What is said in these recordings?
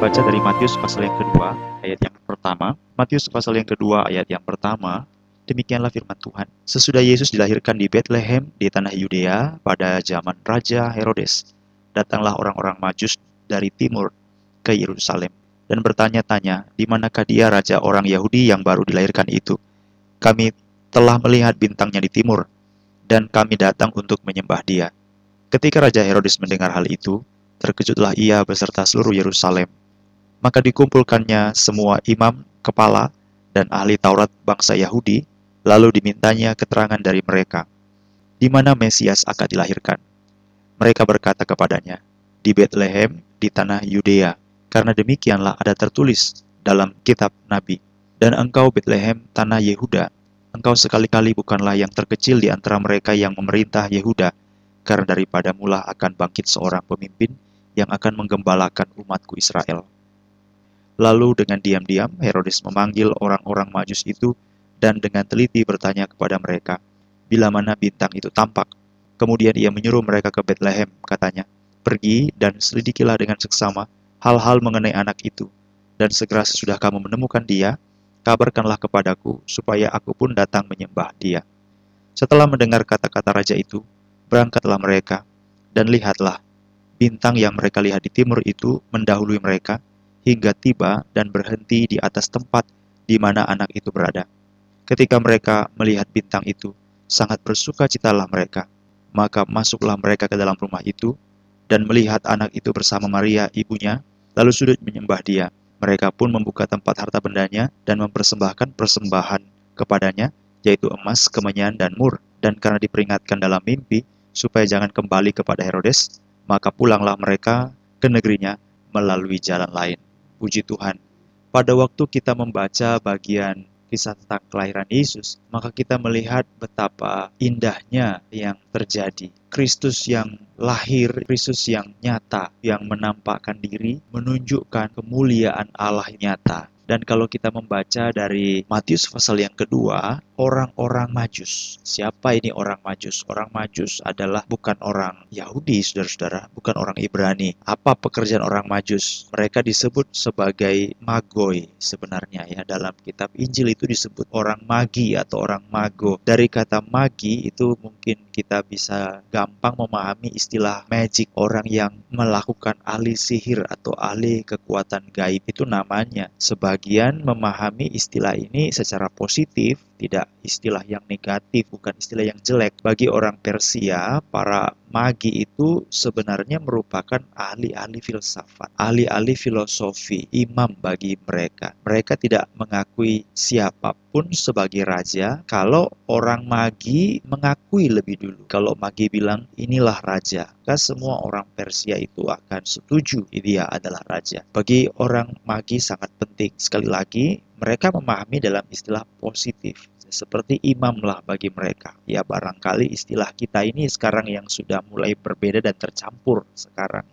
baca dari Matius pasal yang kedua, ayat yang pertama. Matius pasal yang kedua, ayat yang pertama. Demikianlah firman Tuhan. Sesudah Yesus dilahirkan di Bethlehem di tanah Yudea pada zaman Raja Herodes, datanglah orang-orang Majus dari timur ke Yerusalem dan bertanya-tanya, di manakah dia raja orang Yahudi yang baru dilahirkan itu? Kami telah melihat bintangnya di timur, dan kami datang untuk menyembah dia. Ketika Raja Herodes mendengar hal itu, terkejutlah ia beserta seluruh Yerusalem. Maka dikumpulkannya semua imam, kepala, dan ahli Taurat bangsa Yahudi, lalu dimintanya keterangan dari mereka, di mana Mesias akan dilahirkan. Mereka berkata kepadanya, di Bethlehem, di tanah Yudea, karena demikianlah ada tertulis dalam kitab Nabi. Dan engkau Bethlehem, tanah Yehuda, engkau sekali-kali bukanlah yang terkecil di antara mereka yang memerintah Yehuda, karena daripada mula akan bangkit seorang pemimpin yang akan menggembalakan umatku Israel. Lalu dengan diam-diam Herodes memanggil orang-orang majus itu dan dengan teliti bertanya kepada mereka, bila mana bintang itu tampak. Kemudian ia menyuruh mereka ke Bethlehem, katanya, Pergi dan selidikilah dengan seksama hal-hal mengenai anak itu, dan segera sesudah kamu menemukan dia, kabarkanlah kepadaku, supaya aku pun datang menyembah dia. Setelah mendengar kata-kata raja itu, berangkatlah mereka, dan lihatlah, bintang yang mereka lihat di timur itu mendahului mereka, hingga tiba dan berhenti di atas tempat di mana anak itu berada. Ketika mereka melihat bintang itu, sangat bersuka citalah mereka. Maka masuklah mereka ke dalam rumah itu, dan melihat anak itu bersama Maria, ibunya, lalu sudut menyembah dia. Mereka pun membuka tempat harta bendanya dan mempersembahkan persembahan kepadanya, yaitu emas, kemenyan, dan mur. Dan karena diperingatkan dalam mimpi, supaya jangan kembali kepada Herodes, maka pulanglah mereka ke negerinya melalui jalan lain. Puji Tuhan. Pada waktu kita membaca bagian kisah tentang kelahiran Yesus, maka kita melihat betapa indahnya yang terjadi. Kristus yang lahir, Kristus yang nyata, yang menampakkan diri, menunjukkan kemuliaan Allah nyata. Dan kalau kita membaca dari Matius pasal yang kedua, orang-orang Majus. Siapa ini orang Majus? Orang Majus adalah bukan orang Yahudi, saudara-saudara, bukan orang Ibrani. Apa pekerjaan orang Majus? Mereka disebut sebagai magoi sebenarnya ya dalam kitab Injil itu disebut orang magi atau orang mago. Dari kata magi itu mungkin kita bisa gampang memahami istilah magic, orang yang melakukan ahli sihir atau ahli kekuatan gaib itu namanya sebagai sebagian memahami istilah ini secara positif, tidak istilah yang negatif, bukan istilah yang jelek. Bagi orang Persia, para magi itu sebenarnya merupakan ahli-ahli filsafat, ahli-ahli filosofi, imam bagi mereka. Mereka tidak mengakui siapa pun sebagai raja kalau orang magi mengakui lebih dulu. Kalau magi bilang inilah raja, maka semua orang Persia itu akan setuju dia adalah raja. Bagi orang magi sangat penting. Sekali lagi, mereka memahami dalam istilah positif seperti imam lah bagi mereka. Ya barangkali istilah kita ini sekarang yang sudah mulai berbeda dan tercampur sekarang.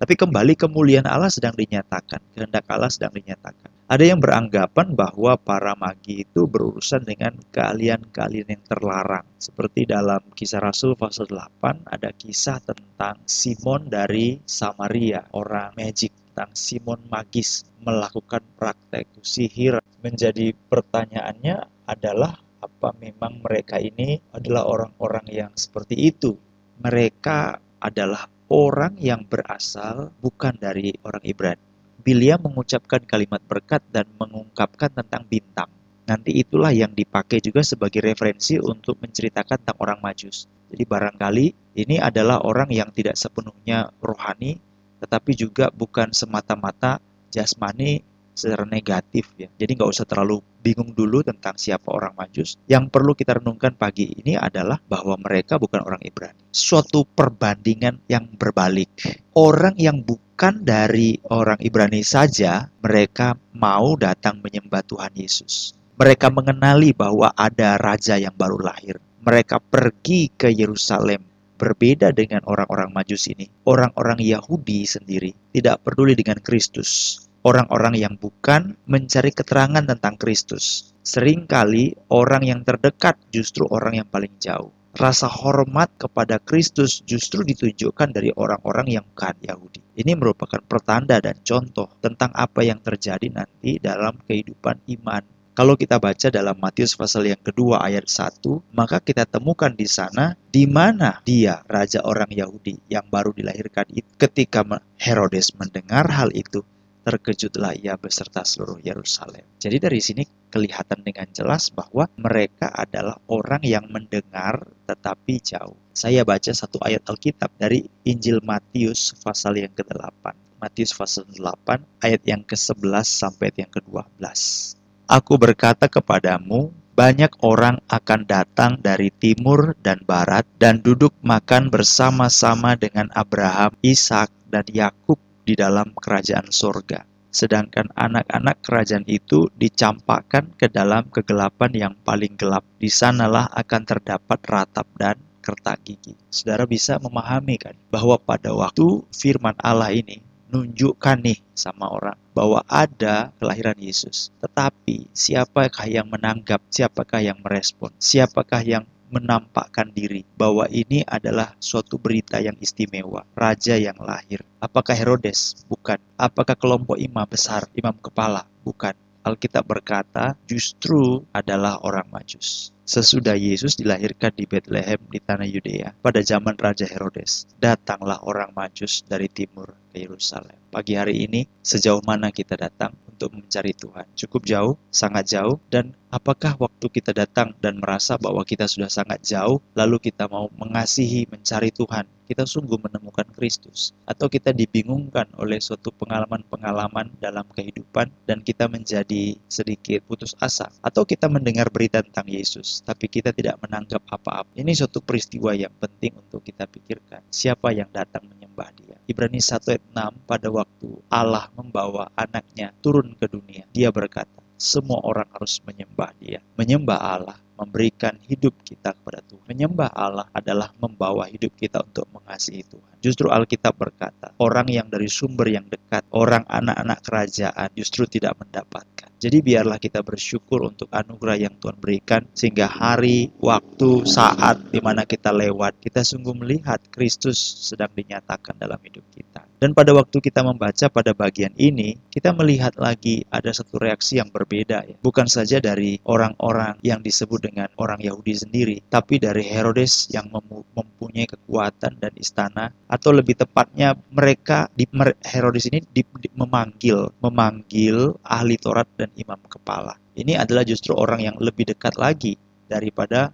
Tapi kembali kemuliaan Allah sedang dinyatakan, kehendak Allah sedang dinyatakan. Ada yang beranggapan bahwa para magi itu berurusan dengan keahlian-keahlian yang terlarang. Seperti dalam kisah Rasul pasal 8 ada kisah tentang Simon dari Samaria, orang magic, tentang Simon magis melakukan praktek sihir. Menjadi pertanyaannya adalah apa memang mereka ini adalah orang-orang yang seperti itu. Mereka adalah orang yang berasal bukan dari orang Ibrani. Bilia mengucapkan kalimat berkat dan mengungkapkan tentang bintang. Nanti itulah yang dipakai juga sebagai referensi untuk menceritakan tentang orang Majus. Jadi barangkali ini adalah orang yang tidak sepenuhnya rohani, tetapi juga bukan semata-mata jasmani secara negatif ya. Jadi nggak usah terlalu bingung dulu tentang siapa orang Majus. Yang perlu kita renungkan pagi ini adalah bahwa mereka bukan orang Ibrani. Suatu perbandingan yang berbalik. Orang yang bukan dari orang Ibrani saja, mereka mau datang menyembah Tuhan Yesus. Mereka mengenali bahwa ada raja yang baru lahir. Mereka pergi ke Yerusalem berbeda dengan orang-orang Majus ini. Orang-orang Yahudi sendiri tidak peduli dengan Kristus orang-orang yang bukan mencari keterangan tentang Kristus. Seringkali orang yang terdekat justru orang yang paling jauh. rasa hormat kepada Kristus justru ditunjukkan dari orang-orang yang bukan Yahudi. Ini merupakan pertanda dan contoh tentang apa yang terjadi nanti dalam kehidupan iman kalau kita baca dalam Matius pasal yang kedua ayat 1, maka kita temukan di sana di mana dia raja orang Yahudi yang baru dilahirkan itu. Ketika Herodes mendengar hal itu, terkejutlah ia beserta seluruh Yerusalem. Jadi dari sini kelihatan dengan jelas bahwa mereka adalah orang yang mendengar tetapi jauh. Saya baca satu ayat Alkitab dari Injil Matius pasal yang ke-8. Matius pasal 8 ayat yang ke-11 sampai yang ke-12. Aku berkata kepadamu, banyak orang akan datang dari timur dan barat dan duduk makan bersama-sama dengan Abraham, Ishak, dan Yakub di dalam kerajaan sorga. Sedangkan anak-anak kerajaan itu dicampakkan ke dalam kegelapan yang paling gelap. Di sanalah akan terdapat ratap dan kertak gigi. Saudara bisa memahami kan bahwa pada waktu firman Allah ini nunjukkan nih sama orang bahwa ada kelahiran Yesus. Tetapi siapakah yang menanggap, siapakah yang merespon, siapakah yang menampakkan diri bahwa ini adalah suatu berita yang istimewa, raja yang lahir. Apakah Herodes? Bukan. Apakah kelompok imam besar, imam kepala? Bukan. Alkitab berkata justru adalah orang Majus. Sesudah Yesus dilahirkan di Bethlehem di tanah Yudea pada zaman Raja Herodes, datanglah orang Majus dari timur ke Yerusalem. Pagi hari ini, sejauh mana kita datang untuk mencari Tuhan? Cukup jauh, sangat jauh, dan apakah waktu kita datang dan merasa bahwa kita sudah sangat jauh, lalu kita mau mengasihi, mencari Tuhan, kita sungguh menemukan Kristus, atau kita dibingungkan oleh suatu pengalaman-pengalaman dalam kehidupan dan kita menjadi sedikit putus asa, atau kita mendengar berita tentang Yesus, tapi kita tidak menanggap apa-apa. Ini suatu peristiwa yang penting untuk kita pikirkan. Siapa yang datang menyembah Dia? Ibrani 1 ayat 6 pada waktu Allah membawa anaknya turun ke dunia, Dia berkata, semua orang harus menyembah Dia. Menyembah Allah memberikan hidup kita kepada Tuhan. Menyembah Allah adalah membawa hidup kita untuk mengasihi Tuhan. Justru Alkitab berkata, orang yang dari sumber yang dekat, orang anak-anak kerajaan justru tidak mendapatkan. Jadi biarlah kita bersyukur untuk anugerah yang Tuhan berikan sehingga hari, waktu, saat di mana kita lewat, kita sungguh melihat Kristus sedang dinyatakan dalam hidup kita. Dan pada waktu kita membaca pada bagian ini, kita melihat lagi ada satu reaksi yang berbeda ya. Bukan saja dari orang-orang yang disebut dengan orang Yahudi sendiri, tapi dari Herodes yang mempunyai kekuatan dan istana atau lebih tepatnya mereka di Herodes ini di, di, memanggil memanggil ahli Taurat dan imam kepala. Ini adalah justru orang yang lebih dekat lagi daripada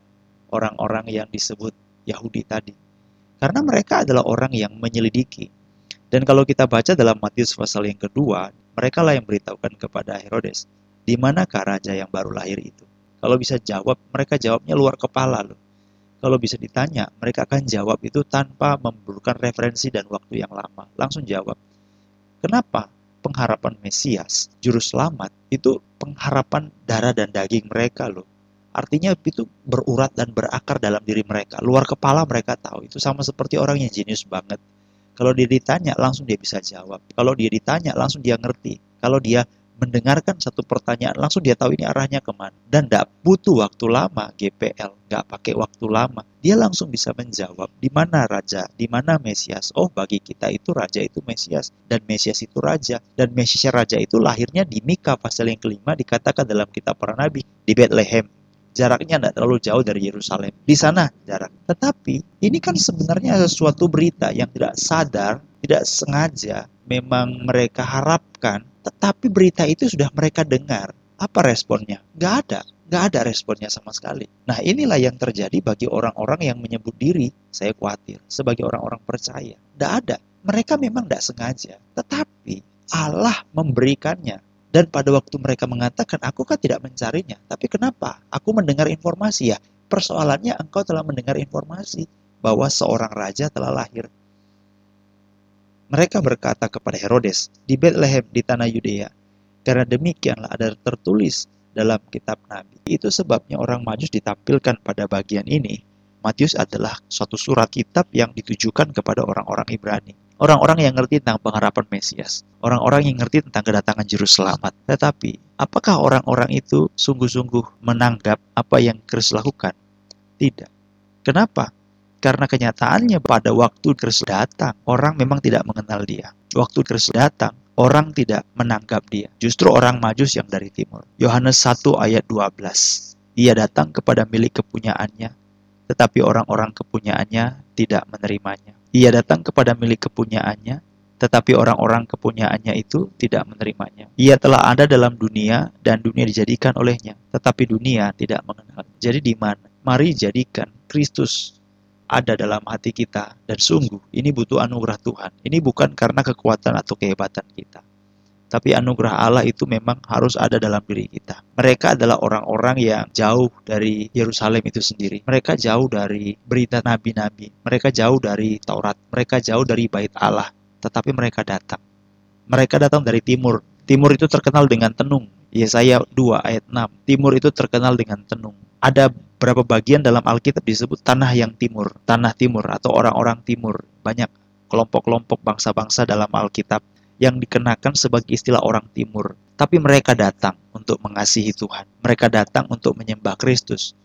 orang-orang yang disebut Yahudi tadi. Karena mereka adalah orang yang menyelidiki, dan kalau kita baca dalam Matius pasal yang kedua, mereka lah yang beritahukan kepada Herodes, di manakah raja yang baru lahir itu? Kalau bisa jawab, mereka jawabnya luar kepala loh. Kalau bisa ditanya, mereka akan jawab itu tanpa memerlukan referensi dan waktu yang lama. Langsung jawab. Kenapa? Pengharapan Mesias, juru selamat, itu pengharapan darah dan daging mereka loh. Artinya itu berurat dan berakar dalam diri mereka. Luar kepala mereka tahu. Itu sama seperti orang yang jenius banget kalau dia ditanya, langsung dia bisa jawab. Kalau dia ditanya, langsung dia ngerti. Kalau dia mendengarkan satu pertanyaan, langsung dia tahu ini arahnya ke mana. Dan tidak butuh waktu lama GPL, nggak pakai waktu lama. Dia langsung bisa menjawab, di mana Raja, di mana Mesias. Oh, bagi kita itu Raja itu Mesias, dan Mesias itu Raja. Dan Mesias Raja itu lahirnya di Mika pasal yang kelima dikatakan dalam kitab para nabi, di Bethlehem jaraknya tidak terlalu jauh dari Yerusalem. Di sana jarak. Tetapi ini kan sebenarnya sesuatu berita yang tidak sadar, tidak sengaja memang mereka harapkan, tetapi berita itu sudah mereka dengar. Apa responnya? Gak ada. Gak ada responnya sama sekali. Nah inilah yang terjadi bagi orang-orang yang menyebut diri, saya khawatir, sebagai orang-orang percaya. Gak ada. Mereka memang tidak sengaja. Tetapi Allah memberikannya dan pada waktu mereka mengatakan, aku kan tidak mencarinya. Tapi kenapa? Aku mendengar informasi ya. Persoalannya engkau telah mendengar informasi bahwa seorang raja telah lahir. Mereka berkata kepada Herodes di Bethlehem di tanah Yudea, karena demikianlah ada tertulis dalam kitab Nabi. Itu sebabnya orang Majus ditampilkan pada bagian ini. Matius adalah suatu surat kitab yang ditujukan kepada orang-orang Ibrani. Orang-orang yang ngerti tentang pengharapan Mesias. Orang-orang yang ngerti tentang kedatangan Juru Selamat. Tetapi, apakah orang-orang itu sungguh-sungguh menanggap apa yang Kristus lakukan? Tidak. Kenapa? Karena kenyataannya pada waktu Kristus datang, orang memang tidak mengenal dia. Waktu Kristus datang, orang tidak menangkap dia. Justru orang majus yang dari timur. Yohanes 1 ayat 12. Ia datang kepada milik kepunyaannya, tetapi orang-orang kepunyaannya tidak menerimanya. Ia datang kepada milik kepunyaannya, tetapi orang-orang kepunyaannya itu tidak menerimanya. Ia telah ada dalam dunia dan dunia dijadikan olehnya, tetapi dunia tidak mengenal. Jadi di mana? Mari jadikan Kristus ada dalam hati kita dan sungguh ini butuh anugerah Tuhan. Ini bukan karena kekuatan atau kehebatan kita. Tapi anugerah Allah itu memang harus ada dalam diri kita. Mereka adalah orang-orang yang jauh dari Yerusalem itu sendiri. Mereka jauh dari berita nabi-nabi. Mereka jauh dari Taurat. Mereka jauh dari bait Allah. Tetapi mereka datang. Mereka datang dari timur. Timur itu terkenal dengan tenung. Yesaya 2 ayat 6. Timur itu terkenal dengan tenung. Ada berapa bagian dalam Alkitab disebut tanah yang timur, tanah timur atau orang-orang timur. Banyak kelompok-kelompok bangsa-bangsa dalam Alkitab yang dikenakan sebagai istilah orang timur. Tapi mereka datang untuk mengasihi Tuhan. Mereka datang untuk menyembah Kristus.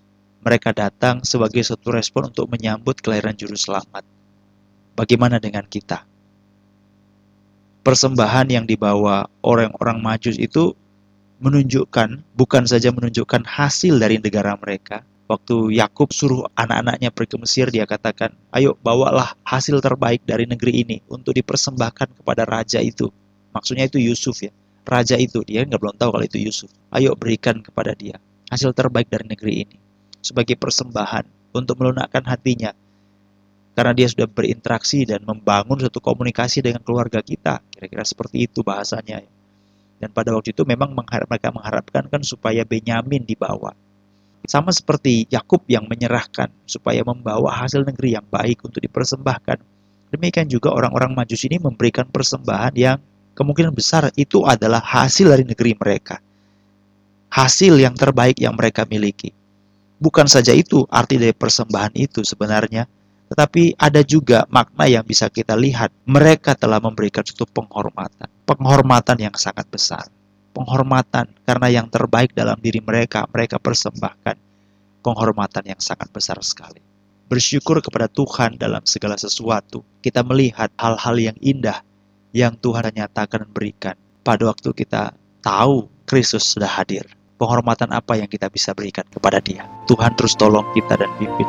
Mereka datang sebagai suatu respon untuk menyambut kelahiran juru selamat. Bagaimana dengan kita? Persembahan yang dibawa orang-orang majus itu menunjukkan, bukan saja menunjukkan hasil dari negara mereka, Waktu Yakub suruh anak-anaknya pergi ke Mesir, dia katakan, ayo bawalah hasil terbaik dari negeri ini untuk dipersembahkan kepada raja itu. Maksudnya itu Yusuf ya. Raja itu, dia nggak belum tahu kalau itu Yusuf. Ayo berikan kepada dia hasil terbaik dari negeri ini. Sebagai persembahan untuk melunakkan hatinya. Karena dia sudah berinteraksi dan membangun suatu komunikasi dengan keluarga kita. Kira-kira seperti itu bahasanya. Dan pada waktu itu memang mereka mengharapkan kan supaya Benyamin dibawa sama seperti Yakub yang menyerahkan supaya membawa hasil negeri yang baik untuk dipersembahkan. Demikian juga orang-orang Majus ini memberikan persembahan yang kemungkinan besar itu adalah hasil dari negeri mereka. Hasil yang terbaik yang mereka miliki. Bukan saja itu arti dari persembahan itu sebenarnya, tetapi ada juga makna yang bisa kita lihat. Mereka telah memberikan suatu penghormatan. Penghormatan yang sangat besar penghormatan karena yang terbaik dalam diri mereka mereka persembahkan penghormatan yang sangat besar sekali. Bersyukur kepada Tuhan dalam segala sesuatu. Kita melihat hal-hal yang indah yang Tuhan nyatakan berikan pada waktu kita tahu Kristus sudah hadir. Penghormatan apa yang kita bisa berikan kepada Dia? Tuhan terus tolong kita dan pimpin